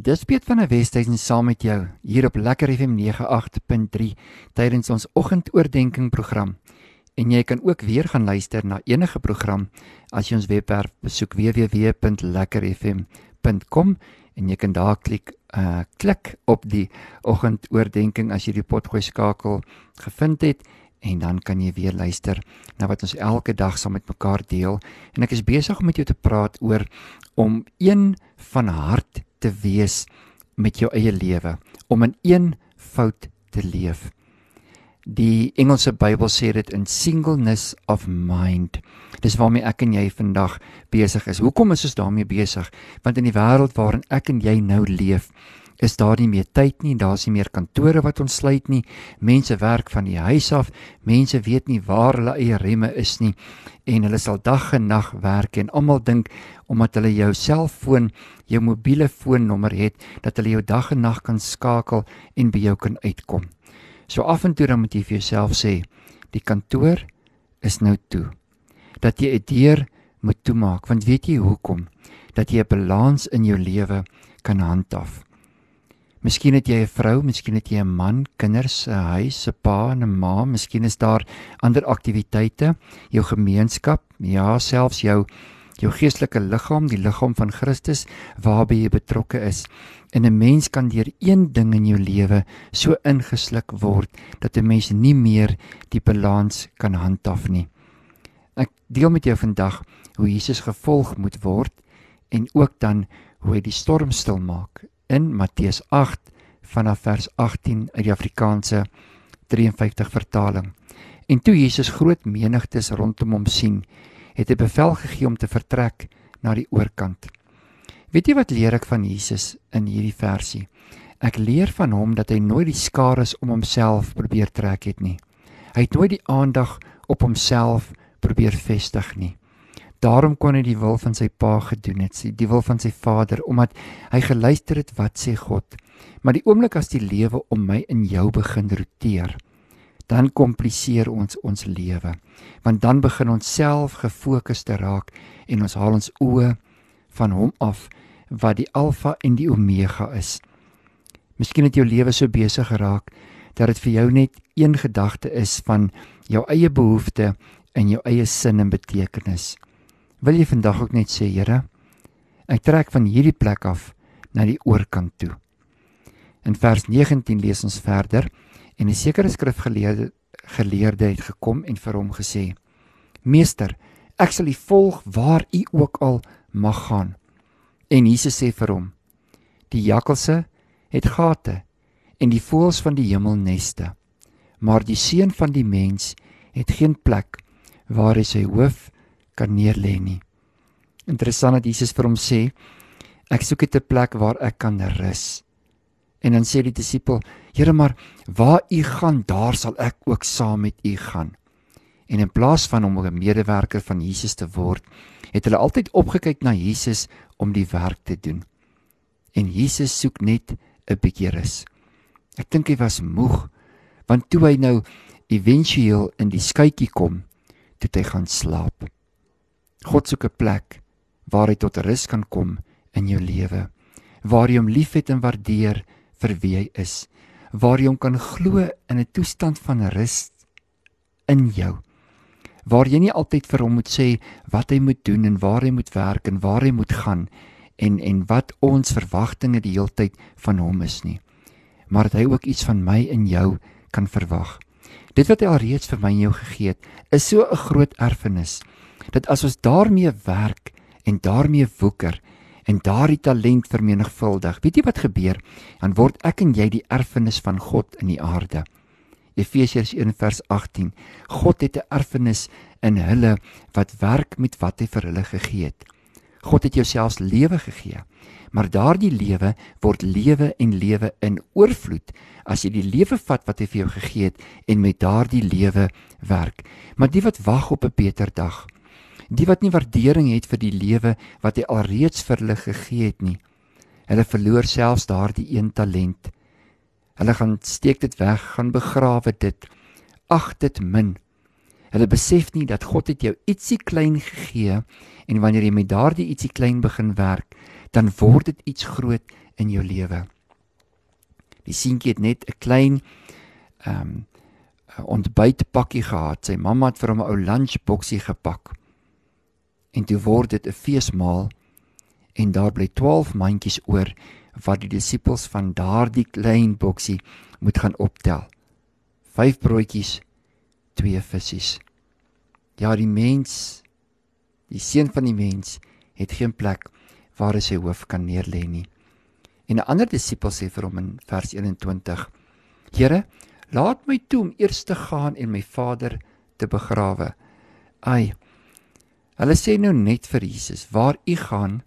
Dis Piet van der Westhuizen saam met jou hier op Lekker FM 98.3 tydens ons oggendoordenkings program. En jy kan ook weer gaan luister na enige program as jy ons webwerf besoek www.lekkerfm.com en jy kan daar klik uh klik op die oggendoordenkings as jy die potgooi skakel gevind het en dan kan jy weer luister na wat ons elke dag saam met mekaar deel. En ek is besig om met jou te praat oor om een van hart te wees met jou eie lewe, om in een fout te leef. Die Engelse Bybel sê dit in singleness of mind. Dis waarmee ek en jy vandag besig is. Hoekom is ons daarmee besig? Want in die wêreld waarin ek en jy nou leef, is daar nie meer tyd nie, daar's nie meer kantore wat ons sluit nie. Mense werk van die huis af. Mense weet nie waar hulle eie remme is nie en hulle sal dag en nag werk en almal dink omdat hulle jou selfoon, jou mobiele foonnommer het, dat hulle jou dag en nag kan skakel en by jou kan uitkom. So af en toe dan moet jy vir jouself sê, die kantoor is nou toe. Dat jy 'n deur moet toemaak, want weet jy hoekom? Dat jy 'n balans in jou lewe kan handhaaf. Miskien het jy 'n vrou, miskien het jy 'n man, kinders, 'n huis, 'n pa en 'n ma, miskien is daar ander aktiwiteite, jou gemeenskap, ja, selfs jou jou geestelike liggaam, die liggaam van Christus waarby jy betrokke is. En 'n mens kan deur een ding in jou lewe so ingesluk word dat 'n mens nie meer die balans kan handhaaf nie. Ek deel met jou vandag hoe Jesus gevolg moet word en ook dan hoe hy die storm stil maak in Matteus 8 vanaf vers 18 uit die Afrikaanse 53 vertaling. En toe Jesus groot menigtes rondom hom sien, het hy bevel gegee om te vertrek na die oorkant. Weet jy wat leer ek van Jesus in hierdie versie? Ek leer van hom dat hy nooit die skare om homself probeer trek het nie. Hy het nooit die aandag op homself probeer vestig nie. Daarom kon hy die wil van sy pa gedoen het, die wil van sy Vader, omdat hy geluister het wat sê God. Maar die oomblik as die lewe om my in jou begin roteer, dan kompliseer ons ons lewe. Want dan begin ons self gefokus te raak en ons haal ons oë van hom af wat die alfa en die omega is. Miskien het jou lewe so besig geraak dat dit vir jou net een gedagte is van jou eie behoeftes en jou eie sin en betekenis wil jy vandag ook net sê, Here, ek trek van hierdie plek af na die oorkant toe. In vers 19 lees ons verder en 'n sekere skrifgeleerde geleerde het gekom en vir hom gesê: Meester, ek sal u volg waar u ook al mag gaan. En Jesus sê vir hom: Die jakkalse het gate en die voëls van die hemel neste, maar die seun van die mens het geen plek waar hy sy hoof kan neerlê nie. Interessant dat Jesus vir hom sê ek soek 'n plek waar ek kan rus. En dan sê die disipel: "Here, maar waar u gaan, daar sal ek ook saam met u gaan." En in plaas van om 'n medewerker van Jesus te word, het hulle altyd opgekyk na Jesus om die werk te doen. En Jesus soek net 'n bietjie rus. Ek dink hy was moeg want toe hy nou éventueel in die skytjie kom, toe hy gaan slaap. God soek 'n plek waar hy tot rus kan kom in jou lewe, waar jy hom liefhet en waardeer vir wie hy is, waar jy hom kan glo in 'n toestand van rus in jou. Waar jy nie altyd vir hom moet sê wat hy moet doen en waar hy moet werk en waar hy moet gaan en en wat ons verwagtinge die heeltyd van hom is nie. Maar dat hy ook iets van my en jou kan verwag. Dit wat hy alreeds vir my en jou gegee het, is so 'n groot erfenis dat as ons daarmee werk en daarmee woeker en daardie talent vermenigvuldig, weet jy wat gebeur? Dan word ek en jy die erfenis van God in die aarde. Efesiërs 1:18. God het 'n erfenis in hulle wat werk met wat hy vir hulle gegee het. God het jou selfs lewe gegee. Maar daardie lewe word lewe en lewe in oorvloed as jy die lewe vat wat hy vir jou gegee het en met daardie lewe werk. Maar die wat wag op 'n beter dag, die wat nie waardering het vir die lewe wat hy alreeds vir hulle gegee het nie. Hulle verloor selfs daardie een talent. Hulle gaan steek dit weg, gaan begrawe dit. Ag dit min. Hulle besef nie dat God het jou ietsie klein gegee en wanneer jy met daardie ietsie klein begin werk, dan word dit iets groot in jou lewe. Die seentjie het net 'n klein ehm um, ontbytpakkie gehad. Sy mamma het vir hom 'n ou lunchboksie gepak. En toe word dit 'n feesmaal en daar bly 12 mandjies oor wat die disippels van daardie klein boksie moet gaan optel. 5 broodjies, 2 visse. Ja, die mens, die seun van die mens het geen plek waar hy sy hoof kan neerlê nie. En 'n ander disipel sê vir hom in vers 21: Here, laat my toe om eers te gaan en my vader te begrawe. Ai. Hulle sê nou net vir Jesus: Waar u gaan,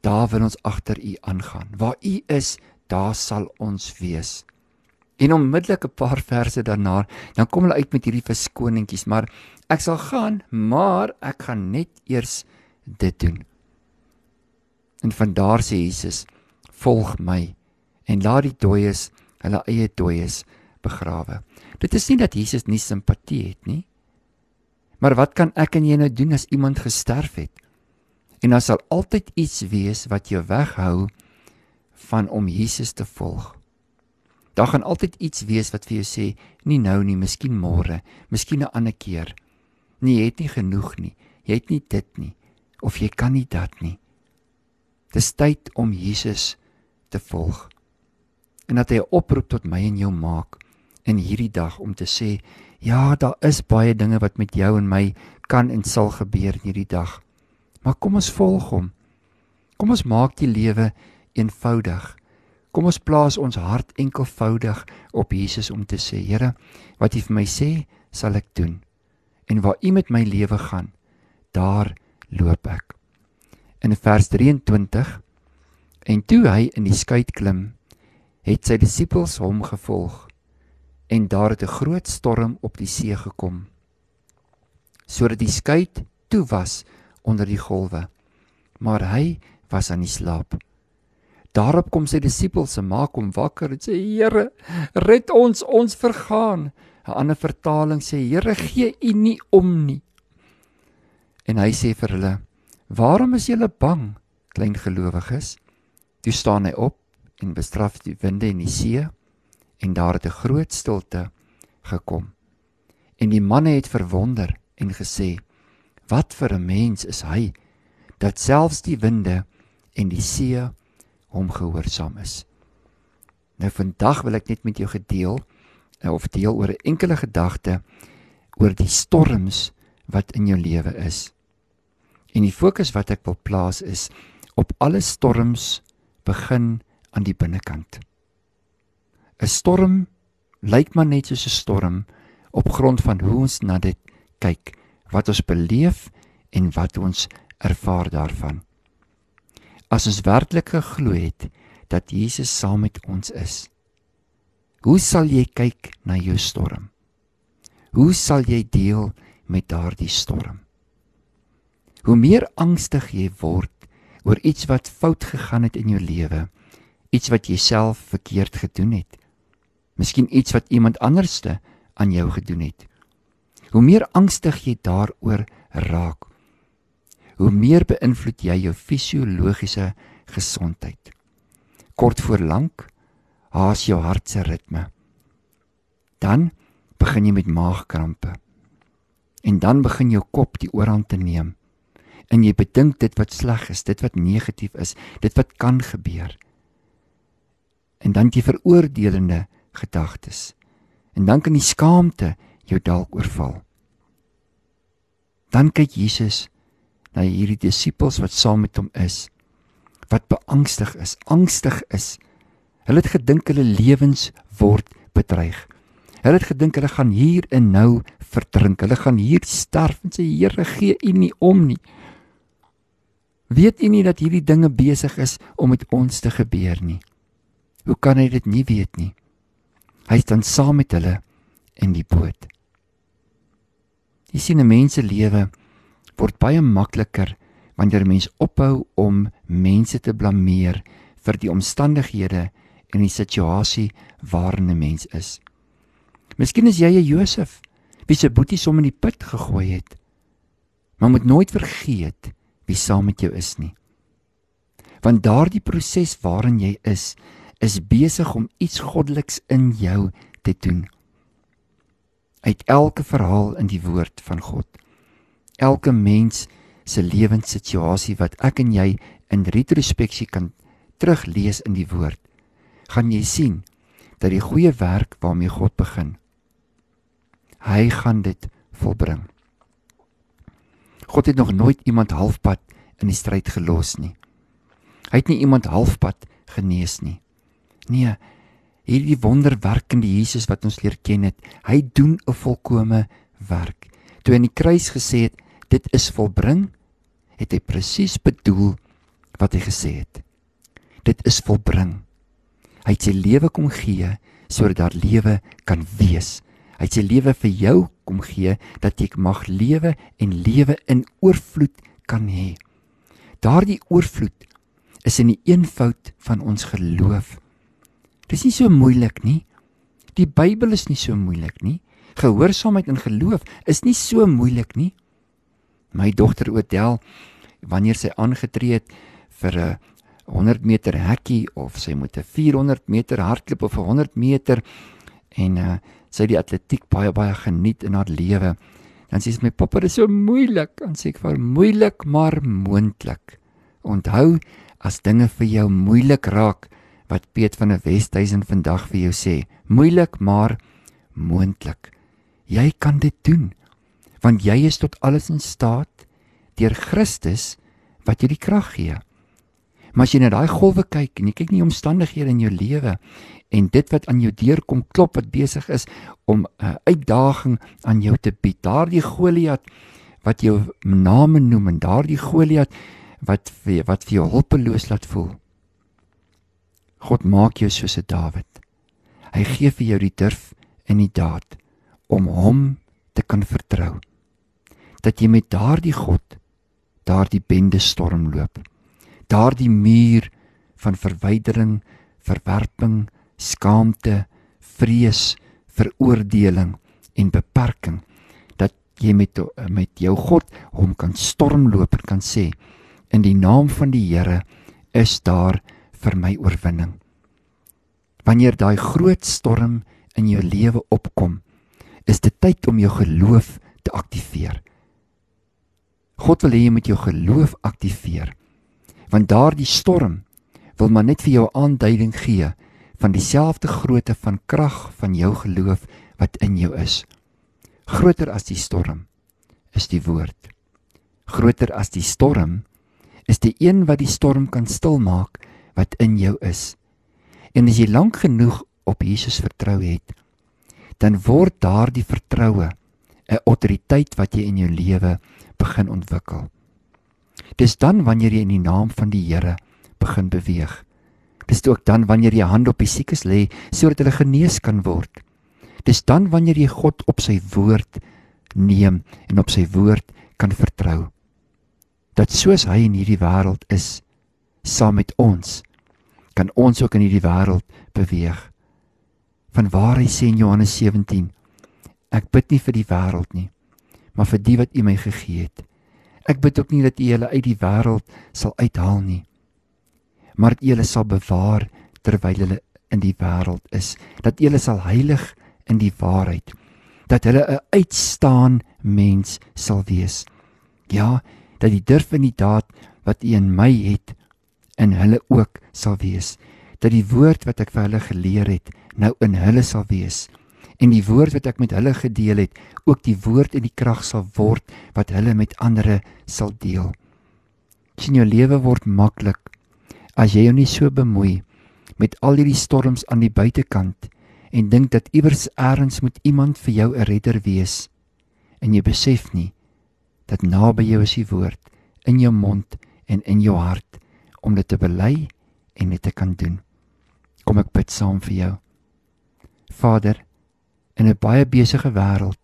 daar wil ons agter u aangaan. Waar u is, daar sal ons wees. En onmiddellik 'n paar verse daarna, dan kom hulle uit met hierdie verskoningkies, maar ek sal gaan, maar ek gaan net eers dit doen. En van daar sê Jesus: "Volg my en laat die dooies hulle eie dooies begrawe." Dit is nie dat Jesus nie simpatie het nie. Maar wat kan ek en jy nou doen as iemand gesterf het? En daar sal altyd iets wees wat jou weghou van om Jesus te volg. Daar gaan altyd iets wees wat vir jou sê, nie nou nie, miskien môre, miskien 'n ander keer. Nee, jy het nie genoeg nie. Jy het nie dit nie of jy kan nie dat nie. Dis tyd om Jesus te volg. En dat hy 'n oproep tot my en jou maak in hierdie dag om te sê, ja, daar is baie dinge wat met jou en my kan en sal gebeur in hierdie dag. Maar kom ons volg hom. Kom ons maak die lewe eenvoudig. Kom ons plaas ons hart enkelvoudig op Jesus om te sê, Here, wat U vir my sê, sal ek doen. En waar U met my lewe gaan, daar loop ek. In vers 23 En toe hy in die skei klim, het sy disippels hom gevolg. En daar het 'n groot storm op die see gekom, sodat die skei toe was onder die golwe. Maar hy was aan die slaap. Daarop kom sy disippels en maak hom wakker en sê: "Here, red ons, ons vergaan." 'n Ander vertaling sê: "Here, gee U nie om nie." En hy sê vir hulle: "Waarom is julle bang, klein gelowiges?" Toe staan hy op en bestraf die winde en die see en daar het 'n groot stilte gekom. En die manne het verwonder en gesê: Wat vir 'n mens is hy dat selfs die winde en die see hom gehoorsaam is. Nou vandag wil ek net met jou gedeel eh, of deel oor 'n enkele gedagte oor die storms wat in jou lewe is. En die fokus wat ek wil plaas is op alle storms begin aan die binnekant. 'n Storm lyk maar net soos 'n storm op grond van hoe ons na dit kyk wat ons beleef en wat ons ervaar daarvan. As ons werklik geglo het dat Jesus saam met ons is, hoe sal jy kyk na jou storm? Hoe sal jy deel met daardie storm? Hoe meer angstig jy word oor iets wat fout gegaan het in jou lewe, iets wat jy self verkeerd gedoen het, miskien iets wat iemand anderste aan jou gedoen het, Hoe meer angstig jy daaroor raak, hoe meer beïnvloed jy jou fisiologiese gesondheid. Kort voor lank haas jou hart se ritme. Dan begin jy met maagkrampe. En dan begin jou kop die oorhand te neem. En jy bedink dit wat sleg is, dit wat negatief is, dit wat kan gebeur. En dan jy veroordelende gedagtes. En dan kan die skaamte jou dalk oorval. Dan kyk Jesus na hierdie disippels wat saam met hom is, wat beangstig is, angstig is. Hulle het gedink hulle lewens word bedreig. Hulle het gedink hulle gaan hier en nou verdrink. Hulle gaan hier sterf en sê Here gee U nie om nie. Weet U nie dat hierdie dinge besig is om met ons te gebeur nie? Hoe kan hy dit nie weet nie? Hy staan saam met hulle in die boot. Jy sien 'n mens se lewe word baie makliker wanneer 'n mens ophou om mense te blameer vir die omstandighede en die situasie waarin 'n mens is. Miskien is jy 'n Josef wie se boetie som in die put gegooi het. Maar moet nooit vergeet wie saam met jou is nie. Want daardie proses waarin jy is, is besig om iets goddeliks in jou te doen. Uit elke verhaal in die woord van God, elke mens se lewenssituasie wat ek en jy in retrospeksie kan teruglees in die woord, gaan jy sien dat die goeie werk waarmee God begin, hy gaan dit volbring. God het nog nooit iemand halfpad in die stryd gelos nie. Hy het nie iemand halfpad genees nie. Nee, hierdie wonderwerkende Jesus wat ons leer ken het, hy doen 'n volkomme werk. Toe aan die kruis gesê het, dit is volbring, het hy presies bedoel wat hy gesê het. Dit is volbring. Hy het sy lewe kom gee sodat daar lewe kan wees. Hy het sy lewe vir jou kom gee dat jy mag lewe en lewe in oorvloed kan hê. Daardie oorvloed is in die eenvoud van ons geloof. Dis nie so moeilik nie. Die Bybel is nie so moeilik nie. Gehoorsaamheid en geloof is nie so moeilik nie. My dogter Odel, wanneer sy aangetree het vir 'n 100 meter hekkie of sy moet 'n 400 meter hardloop of 'n 100 meter en uh, sy die atletiek baie baie geniet in haar lewe. Dan sê sy my pappa, dit is so moeilik. Dan sê ek vir moeilik maar moontlik. Onthou as dinge vir jou moeilik raak wat Piet van der Westhuizen vandag vir jou sê, moeilik maar moontlik. Jy kan dit doen want jy is tot alles in staat deur Christus wat jou die krag gee. Maar as jy na daai golwe kyk en jy kyk nie omstandighede in jou lewe en dit wat aan jou deur kom klop wat besig is om 'n uitdaging aan jou te bied. Daardie Goliat wat jou name noem en daardie Goliat wat vir wat vir jou hulpeloos laat voel. God maak jou soos 'n Dawid. Hy gee vir jou die durf en die daad om hom te kan vertrou. Dat jy met daardie God daardie bende storm loop. Daardie muur van verwydering, verwerping, skaamte, vrees, veroordeling en beperking dat jy met met jou God hom kan stormloop en kan sê in die naam van die Here is daar vir my oorwinning. Wanneer daai groot storm in jou lewe opkom, is dit tyd om jou geloof te aktiveer. God wil hê jy moet jou geloof aktiveer. Want daardie storm wil maar net vir jou aanduiding gee van dieselfde grootte van krag van jou geloof wat in jou is. Groter as die storm is die woord. Groter as die storm is die een wat die storm kan stilmaak wat in jou is. En as jy lank genoeg op Jesus vertrou het, dan word daardie vertroue 'n autoriteit wat jy in jou lewe begin ontwikkel. Dis dan wanneer jy in die naam van die Here begin beweeg. Dis ook dan wanneer jy hand op die siekes lê sodat hulle genees kan word. Dis dan wanneer jy God op sy woord neem en op sy woord kan vertrou dat soos hy in hierdie wêreld is saam met ons kan ons ook in hierdie wêreld beweeg. Van waar hy sê in Johannes 17 Ek bid nie vir die wêreld nie, maar vir die wat U my gegee het. Ek bid ook nie dat U hulle uit die wêreld sal uithaal nie, maar dat U hulle sal bewaar terwyl hulle in die wêreld is, dat U hulle sal heilig in die waarheid, dat hulle 'n uitstaan mens sal wees. Ja, dat die durf en die daad wat U in my het in hulle ook sal wees dat die woord wat ek vir hulle geleer het nou in hulle sal wees. En die woord wat ek met hulle gedeel het ook die woord en die krag sal word wat hulle met ander sal deel. Sien jou lewe word maklik as jy jou nie so bemoei met al hierdie storms aan die buitekant en dink dat iewers eers moet iemand vir jou 'n redder wees en jy besef nie dat naby jou is die woord in jou mond en in jou hart om dit te bely en dit te kan doen. Kom ek bid saam vir jou. Vader, in 'n baie besige wêreld,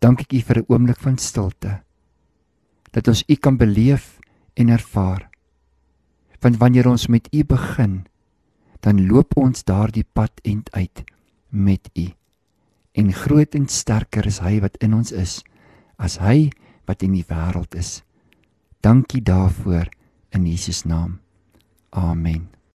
dank ek U vir 'n oomblik van stilte dat ons U kan beleef en ervaar. Want wanneer ons met U begin, dan loop ons daardie pad end uit met U. En groot en sterker is Hy wat in ons is as Hy wat in die wêreld is. Dankie daarvoor in Jesus naam. Amen.